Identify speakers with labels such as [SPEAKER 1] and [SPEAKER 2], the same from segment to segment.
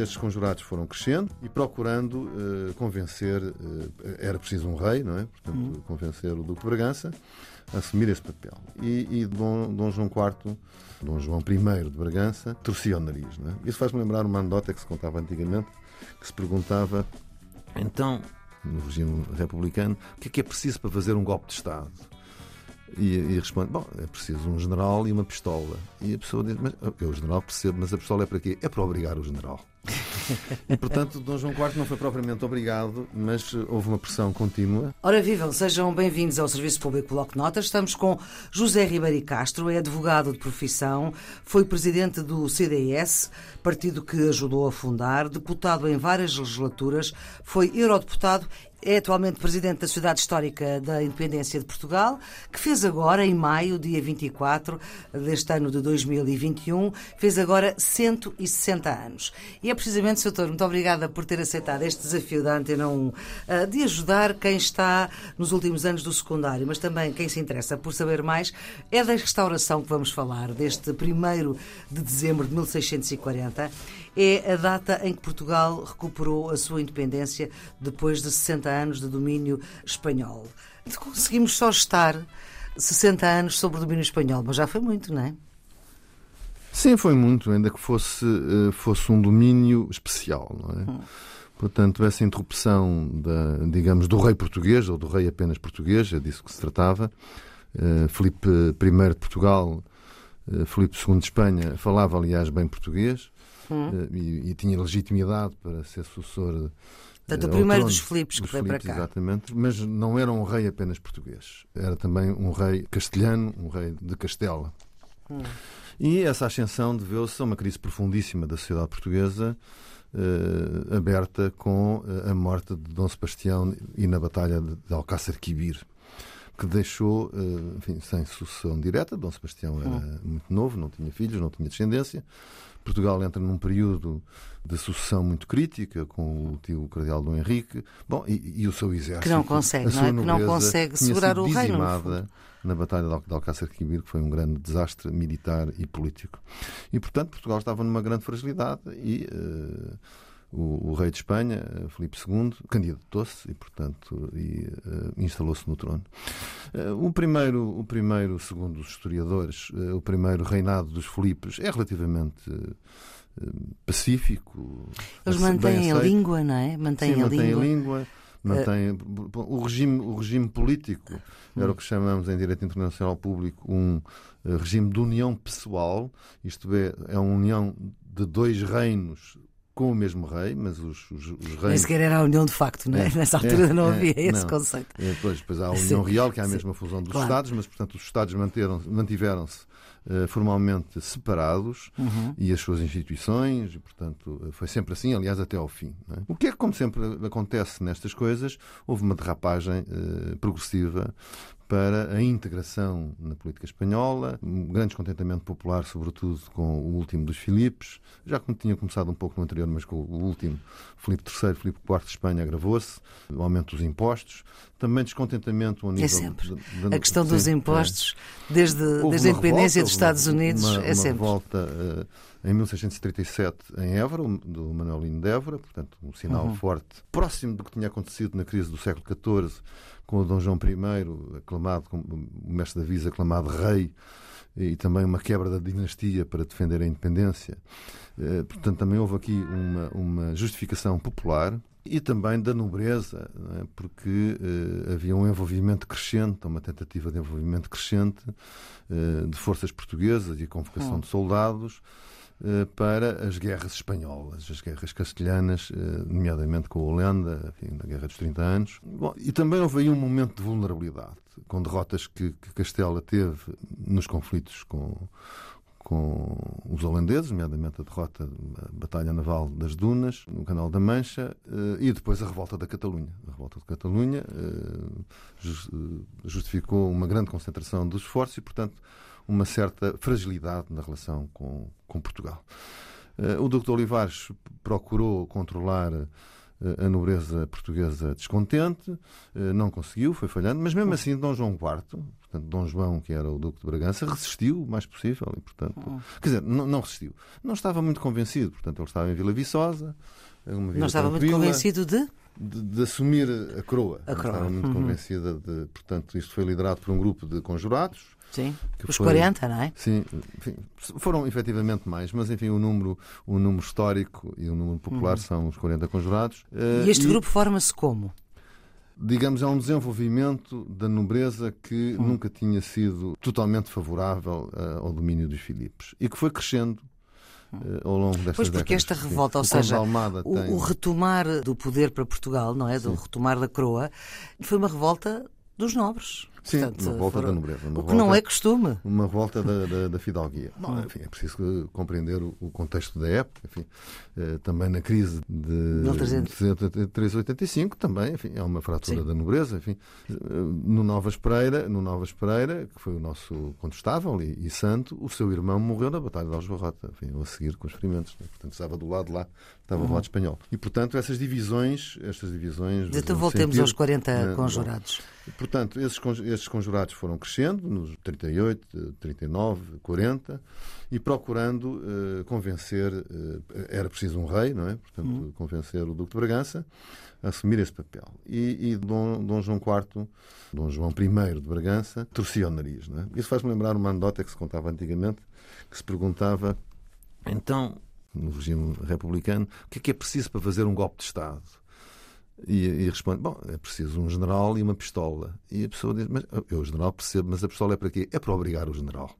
[SPEAKER 1] estes conjurados foram crescendo e procurando uh, convencer, uh, era preciso um rei, não é? Portanto, uhum. convencer o Duque de Bragança a assumir esse papel. E, e Dom, Dom, João IV, Dom João I de Bragança, torcia o nariz. Não é? Isso faz-me lembrar uma anedota que se contava antigamente, que se perguntava, então, no regime republicano, o que é que é preciso para fazer um golpe de Estado? E, e, responde: Bom, é preciso um general e uma pistola. E a pessoa diz: Mas eu, o general percebo, mas a pistola é para quê? É para obrigar o general. E, portanto, Dom João IV não foi propriamente obrigado, mas houve uma pressão contínua.
[SPEAKER 2] Ora, vivam, sejam bem-vindos ao Serviço Público Bloco Notas. Estamos com José Ribeiro Castro, é advogado de profissão, foi presidente do CDS, partido que ajudou a fundar, deputado em várias legislaturas, foi eurodeputado é atualmente presidente da Sociedade Histórica da Independência de Portugal, que fez agora, em maio, dia 24 deste ano de 2021, fez agora 160 anos. E é precisamente, Sr. Doutor, muito obrigada por ter aceitado este desafio da Antena 1 eh, de ajudar quem está nos últimos anos do secundário, mas também quem se interessa por saber mais. É da restauração que vamos falar, deste 1 de dezembro de 1640 é a data em que Portugal recuperou a sua independência depois de 60 anos de domínio espanhol. Conseguimos só estar 60 anos sobre o domínio espanhol, mas já foi muito, não é?
[SPEAKER 1] Sim, foi muito, ainda que fosse, eh, fosse um domínio especial, não é? Hum. Portanto, essa interrupção, da, digamos, do rei português, ou do rei apenas português, é disso que se tratava. Uh, Filipe I de Portugal, uh, Filipe II de Espanha, falava, aliás, bem português hum. e, e, tinha legitimidade para ser sucessor.
[SPEAKER 2] Portanto, o primeiro dos Filipes que foi para cá.
[SPEAKER 1] Exatamente, mas não era um rei apenas português. Era também um rei castelhano, um rei de Castela. Hum. E essa ascensão deveu-se a uma crise profundíssima da sociedade portuguesa, eh, aberta com a morte de Dom Sebastião e na Batalha de Alcácer Quibir que deixou, enfim, sem sucessão direta. Dom Sebastião era hum. muito novo, não tinha filhos, não tinha descendência. Portugal entra num período de sucessão muito crítica com o tio cardeal Dom Henrique, bom, e, e o seu exército.
[SPEAKER 2] Que não consegue, não é? Que não consegue segurar o reino.
[SPEAKER 1] na Batalha de Alcácer Quibir, que foi um grande desastre militar e político. E, portanto, Portugal estava numa grande fragilidade e uh, o, o, rei de Espanha, Filipe II, candidatou-se e, portanto, e, uh, instalou-se no trono. Uh, o primeiro, o primeiro, segundo os historiadores, uh, o primeiro reinado dos Filipes é relativamente pacífico.
[SPEAKER 2] Eles mantêm a língua, não é?
[SPEAKER 1] Mantêm, Sim, a, mantêm língua. a língua. Mantém, o, regime, o regime político era o que chamamos em direito internacional público um regime de união pessoal, isto é, é uma união de dois reinos com o mesmo rei, mas os, os, os reis. Nem
[SPEAKER 2] sequer era a união de facto, não é? é Nessa altura é, não havia é, esse não. conceito.
[SPEAKER 1] É, pois, depois há a união Sim. real, que é a mesma Sim. fusão dos claro. Estados, mas, portanto, os Estados mantiveram-se uh, formalmente separados uhum. e as suas instituições, e, portanto, foi sempre assim, aliás, até ao fim. É? O que é que, como sempre acontece nestas coisas, houve uma derrapagem uh, progressiva para a integração na política espanhola, um grande descontentamento popular, sobretudo com o último dos Filipes, já como tinha começado um pouco no anterior, mas com o último, Filipe III, Filipe IV de Espanha agravou-se, o aumento dos impostos, também descontentamento
[SPEAKER 2] ao é nível... É sempre. De, de, a questão dos impostos, é. desde, desde a independência revolta, dos Estados Unidos,
[SPEAKER 1] uma,
[SPEAKER 2] é sempre.
[SPEAKER 1] Uma revolta uh, em 1637 em Évora, do Manuelino de Évora, portanto um sinal uhum. forte, próximo do que tinha acontecido na crise do século XIV, com o Dom João I, aclamado, o mestre da Visa, aclamado rei, e também uma quebra da dinastia para defender a independência. Eh, portanto, também houve aqui uma, uma justificação popular e também da nobreza, é? porque uh, havia um envolvimento crescente, uma tentativa de envolvimento crescente uh, de forças portuguesas e a convocação hum. de soldados eh, para as guerras espanholas, as guerras castelhanas, eh, nomeadamente com a Holanda, enfim, na Guerra dos 30 Anos. Bom, e também houve aí um momento de vulnerabilidade, com derrotas que, que Castela teve nos conflitos com, com os holandeses, nomeadamente a derrota da Batalha Naval das Dunas, no Canal da Mancha, eh, e depois a revolta da Catalunha. A revolta de Catalunha justificou uma grande concentração dos esforços e, portanto, uma certa fragilidade na relação com, com Portugal. Uh, o Dr. Olivares procurou controlar a nobreza portuguesa descontente, não conseguiu, foi falhando, mas mesmo assim Dom João IV, portanto Dom João, que era o Duque de Bragança, resistiu o mais possível e, portanto, quer dizer, não, não resistiu. Não estava muito convencido, portanto, ele estava em Vila Viçosa,
[SPEAKER 2] não estava muito convencido de?
[SPEAKER 1] De, de, assumir a coroa.
[SPEAKER 2] A coroa.
[SPEAKER 1] Estava muito uhum. convencida de. Portanto, isto foi liderado por um grupo de conjurados.
[SPEAKER 2] Sim, os foi, 40, não é?
[SPEAKER 1] Sim, enfim, foram efetivamente mais, mas enfim, o número, o número histórico e o número popular uhum. são os 40 conjurados.
[SPEAKER 2] E este uh, grupo forma-se como?
[SPEAKER 1] digamos, é um desenvolvimento da nobreza que hum. nunca tinha sido totalmente favorável uh, ao domínio dos Filipes e que foi crescendo uh, ao longo destas
[SPEAKER 2] Pois porque esta revolta, ou seja, o, tem... o, retomar do poder para Portugal, não é? Do retomar da coroa, foi uma revolta dos nobres.
[SPEAKER 1] Sim, Portanto, uma volta da nobreza.
[SPEAKER 2] o que não é costume.
[SPEAKER 1] Uma volta da, da, da fidalguia. Bom, hum. enfim, é preciso compreender o, o contexto da época. Enfim, eh, também na crise de 1385, também, enfim, é uma fratura Sim. da nobreza. Enfim, eh, no Nova Espreira, no Nova Espreira, que foi o nosso contestável e, e santo, o seu irmão morreu na Batalha de Aljubarrota, enfim, a seguir com os ferimentos. Né? Portanto, estava do lado lá, estava uhum. do lado espanhol. E, portanto, essas divisões, estas divisões...
[SPEAKER 2] Então voltemos sentido, aos 40 né, conjurados.
[SPEAKER 1] Portanto, esses, esses conjurados foram crescendo nos 38, 39, 40 e procurando uh, convencer, uh, era preciso um rei, não é? Portanto, uhum. convencer o Duque de Bragança a assumir esse papel. E, e Dom, Dom, João IV, Dom João I de Bragança, torcia o nariz, não é? Isso faz-me lembrar uma anedota que se contava antigamente, que se perguntava, então, no regime republicano, o que é que é preciso para fazer um golpe de Estado? E, e, responde: Bom, é preciso um general e uma pistola. E a pessoa diz: Mas eu, o general, percebo, mas a pistola é para quê? É para obrigar o general.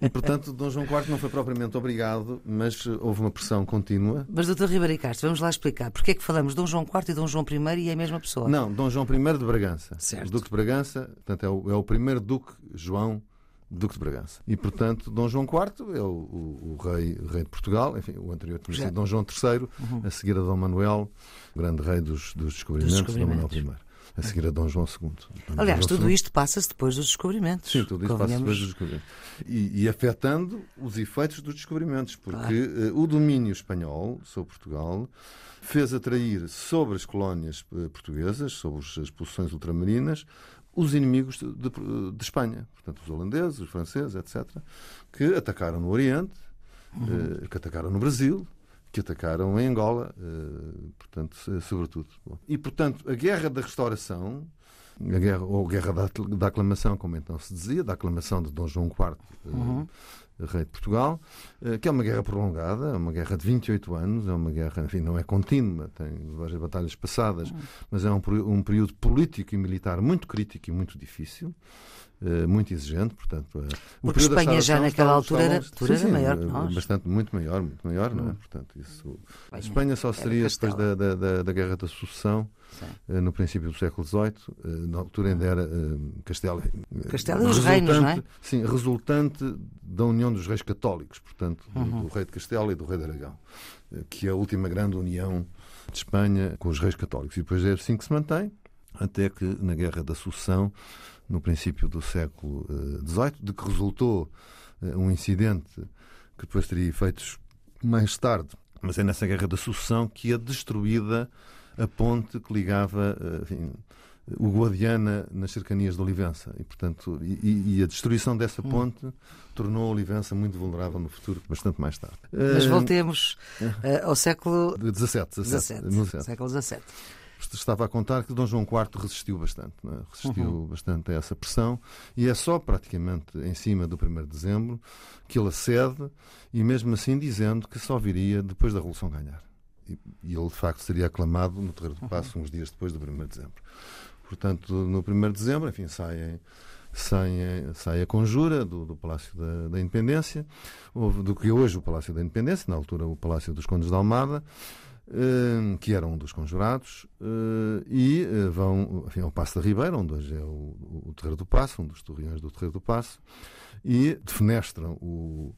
[SPEAKER 1] e, portanto, Dom João IV não foi propriamente obrigado, mas houve uma pressão contínua.
[SPEAKER 2] Mas, doutor Ribeiro Castro, vamos lá explicar. Porquê é que falamos Dom João IV e Dom João I e é a mesma pessoa?
[SPEAKER 1] Não, Dom João I de Bragança. Certo. O Duque de Bragança, portanto, é o, é o primeiro Duque João Duque de Bragança. E, portanto, Dom João IV é o, o, o rei, o rei de Portugal, enfim, o anterior Dom João III, uhum. a seguir a Dom Manuel, grande rei dos, dos descobrimentos, dos descobrimentos. Dom Manuel I. A seguir a Dom João II.
[SPEAKER 2] Aliás, João tudo II. isto passa-se depois dos descobrimentos.
[SPEAKER 1] Sim, tudo isto passa-se depois dos descobrimentos. E, e, afetando os efeitos dos descobrimentos, porque claro. uh, o domínio espanhol sobre Portugal fez atrair sobre as colónias eh, portuguesas, sobre as posições ultramarinas, os inimigos de, de, de, Espanha, portanto, os holandeses, os franceses, etc., que atacaram no Oriente, uhum. eh, que atacaram no Brasil, que atacaram em Angola, eh, portanto, sobretudo. E, portanto, a guerra da restauração, a guerra, ou a guerra da, da aclamação, como então se dizia, da aclamação de Dom João IV, eh, uhum rei de Portugal, eh, que é uma guerra prolongada, é uma guerra de 28 anos, é uma guerra, enfim, não é contínua, tem várias batalhas passadas, hum. mas é um, um período político e militar muito crítico e muito difícil. Eh, muito exigente, portanto.
[SPEAKER 2] Eh, Porque Espanha já naquela altura era, altura sim, era maior que nós.
[SPEAKER 1] Bastante, muito maior, muito maior, não é? Hum. Portanto, isso. A Espanha só seria depois da, da, da, Guerra da Sucessão, sim. no princípio do século XVIII, na altura ainda era Castelo.
[SPEAKER 2] Castelo e os reinos, não é?
[SPEAKER 1] Sim, resultante da união dos reis católicos, portanto, do, uhum. do rei de Castelo e do rei de Aragão, que é a última grande união de Espanha com os reis católicos. E depois é assim que se mantém, até que na Guerra da Sucessão no princípio do século XVIII, eh, de que resultou eh, um incidente que depois teria efeitos mais tarde, mas é nessa Guerra da Sucessão que é destruída a ponte que ligava eh, enfim, o Guadiana nas cercanias de Olivença. E, portanto, e, e a destruição dessa hum. ponte hum. tornou Olivença muito vulnerável no futuro, bastante mais tarde.
[SPEAKER 2] Mas voltemos uh, ao século
[SPEAKER 1] XVII.
[SPEAKER 2] XVII. Século XVII
[SPEAKER 1] estava a contar que Dom João IV resistiu bastante, é? resistiu uhum. bastante a essa pressão e é só praticamente em cima do 1 de dezembro que ele acede e mesmo assim dizendo que só viria depois da Revolução ganhar. E, e ele de facto seria aclamado no Terreiro do Passo uhum. uns dias depois do 1 de dezembro. Portanto, no 1 de dezembro, enfim, saem sai, sai a conjura do, do Palácio da, da, Independência, do que hoje o Palácio da Independência, na altura o Palácio dos Condes de Almada, que era um dos conjurados, eh, e eh, vão enfim, ao Passo da Ribeira, onde hoje é o, o Terreiro do Passo, um dos torreões do Terreiro do Passo, e defenestram o,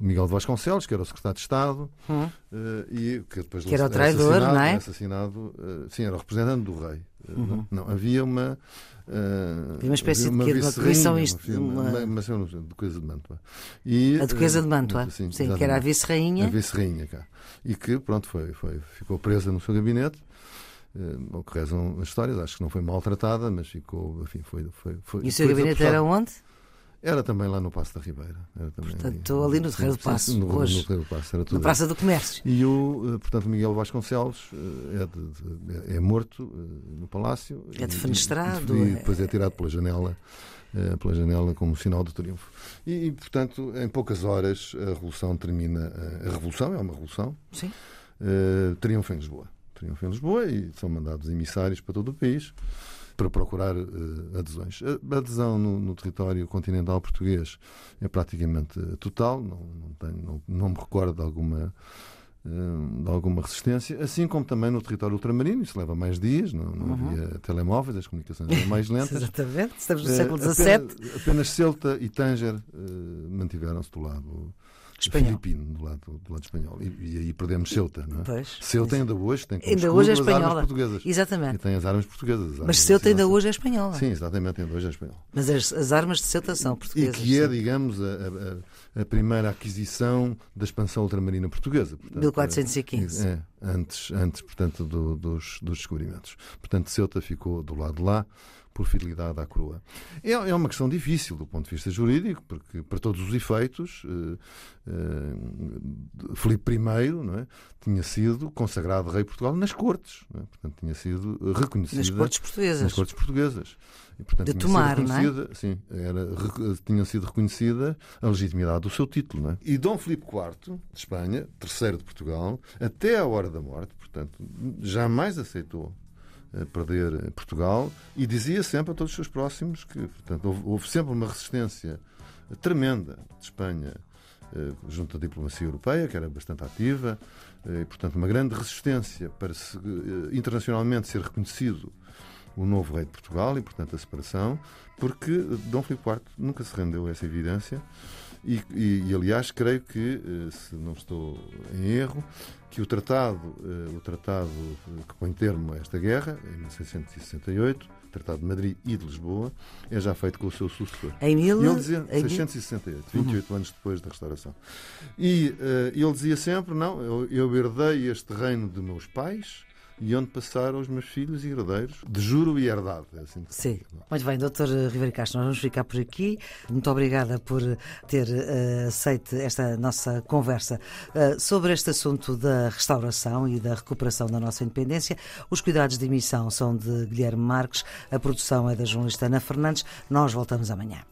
[SPEAKER 1] Miguel de Vasconcelos, que era o secretário de Estado, hum. Eh, e que depois
[SPEAKER 2] que era o traidor, não é?
[SPEAKER 1] assassinado, sim, era o representante do rei. Uhum. Não, havia uma.
[SPEAKER 2] Uh, uma espécie uma de, uma comissão isto,
[SPEAKER 1] uma, uma, uma, uma duquesa de Mantua. E,
[SPEAKER 2] a duquesa de Mantua, sim, sim que era a vice-rainha.
[SPEAKER 1] A vice-rainha, cá. E que, pronto, foi, foi, ficou presa no seu gabinete o que rezam as histórias, acho que não foi maltratada, mas ficou, enfim, foi. foi, foi
[SPEAKER 2] e o seu gabinete era onde?
[SPEAKER 1] Era também lá no Passo da Ribeira. Era também
[SPEAKER 2] portanto, ali, ali no Terreiro do Passo,
[SPEAKER 1] no,
[SPEAKER 2] hoje,
[SPEAKER 1] no Terreiro do Passo, era tudo
[SPEAKER 2] na Praça do Comércio.
[SPEAKER 1] E o, portanto, Miguel Vasconcelos é, de, de, é morto no Palácio.
[SPEAKER 2] É defenestrado.
[SPEAKER 1] E, e depois é tirado pela janela pela janela como sinal de triunfo. E, e, portanto, em poucas horas a revolução termina. A revolução é uma revolução.
[SPEAKER 2] Sim.
[SPEAKER 1] Uh, triunfa em Lisboa. Triunfa em Lisboa e são mandados emissários para todo o país para procurar uh, adesões. A adesão no, no, território continental português é praticamente total, não, não, tenho, não, não me recordo de alguma eh, de alguma resistência, assim como também no território ultramarino, isso leva mais dias, não, não uhum. havia telemóveis, as comunicações eram mais lentas.
[SPEAKER 2] Exatamente, estamos no século XVII.
[SPEAKER 1] Apenas, apenas Ceuta e Tanger uh, mantiveram-se do lado espanhol. filipino, do lado, do lado espanhol. E, e aí perdemos Ceuta, não é?
[SPEAKER 2] Pois,
[SPEAKER 1] Ceuta ainda hoje tem como
[SPEAKER 2] ainda hoje é
[SPEAKER 1] espanhola. as armas portuguesas.
[SPEAKER 2] Exatamente.
[SPEAKER 1] E tem as armas portuguesas. As
[SPEAKER 2] Mas
[SPEAKER 1] armas
[SPEAKER 2] Ceuta ainda hoje é espanhola.
[SPEAKER 1] Sim, exatamente, ainda hoje é espanhola.
[SPEAKER 2] Mas as, as armas de Ceuta são portuguesas.
[SPEAKER 1] E que é, digamos, a, a, a primeira aquisição da expansão ultramarina portuguesa.
[SPEAKER 2] Portanto, 1415.
[SPEAKER 1] É, antes, antes portanto, do, dos, dos descobrimentos. Portanto, Ceuta ficou do lado de lá por fidelidade à coroa. É, é, uma questão difícil do ponto de vista jurídico, porque, para todos os efeitos, eh, eh, Filipe I não é, tinha sido consagrado rei de Portugal nas cortes, é? portanto, tinha sido reconhecido.
[SPEAKER 2] Nas cortes portuguesas.
[SPEAKER 1] Nas cortes portuguesas.
[SPEAKER 2] E, portanto, de tomar, não é?
[SPEAKER 1] Sim, era, tinha sido reconhecida a legitimidade do seu título. Não é? E Dom Filipe IV, de Espanha, terceiro de Portugal, até a hora da morte, portanto, jamais aceitou perder Portugal e dizia sempre a todos os seus próximos que portanto, houve, houve sempre uma resistência tremenda de Espanha eh, junto à diplomacia europeia, que era bastante ativa, eh, e, portanto, uma grande resistência para se, eh, internacionalmente ser reconhecido o novo rei de Portugal e, portanto, a separação, porque Dom Filipe IV nunca se rendeu a essa evidência e, e, e, aliás, creio que, eh, se não estou em erro, que o tratado, eh, o tratado que põe termo a esta guerra, em 1668, o Tratado de Madrid e de Lisboa, é já feito com o seu sucessor.
[SPEAKER 2] Em mil...
[SPEAKER 1] E ele dizia, em 668, 28 uhum. anos depois da restauração. E uh, ele dizia sempre, não, eu, eu herdei este reino de meus pais, e onde passaram os meus filhos e herdeiros, de juro e herdade. É assim
[SPEAKER 2] Sim. Muito bem, doutor Ribeiro Castro, nós vamos ficar por aqui. Muito obrigada por ter uh, aceito esta nossa conversa uh, sobre este assunto da restauração e da recuperação da nossa independência. Os cuidados de emissão são de Guilherme Marques, a produção é da jornalista Ana Fernandes. Nós voltamos amanhã.